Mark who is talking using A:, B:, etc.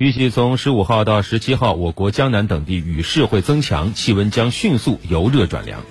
A: 预计从十五号到十七号我国江南等地雨势会增强气温将迅速由热转凉。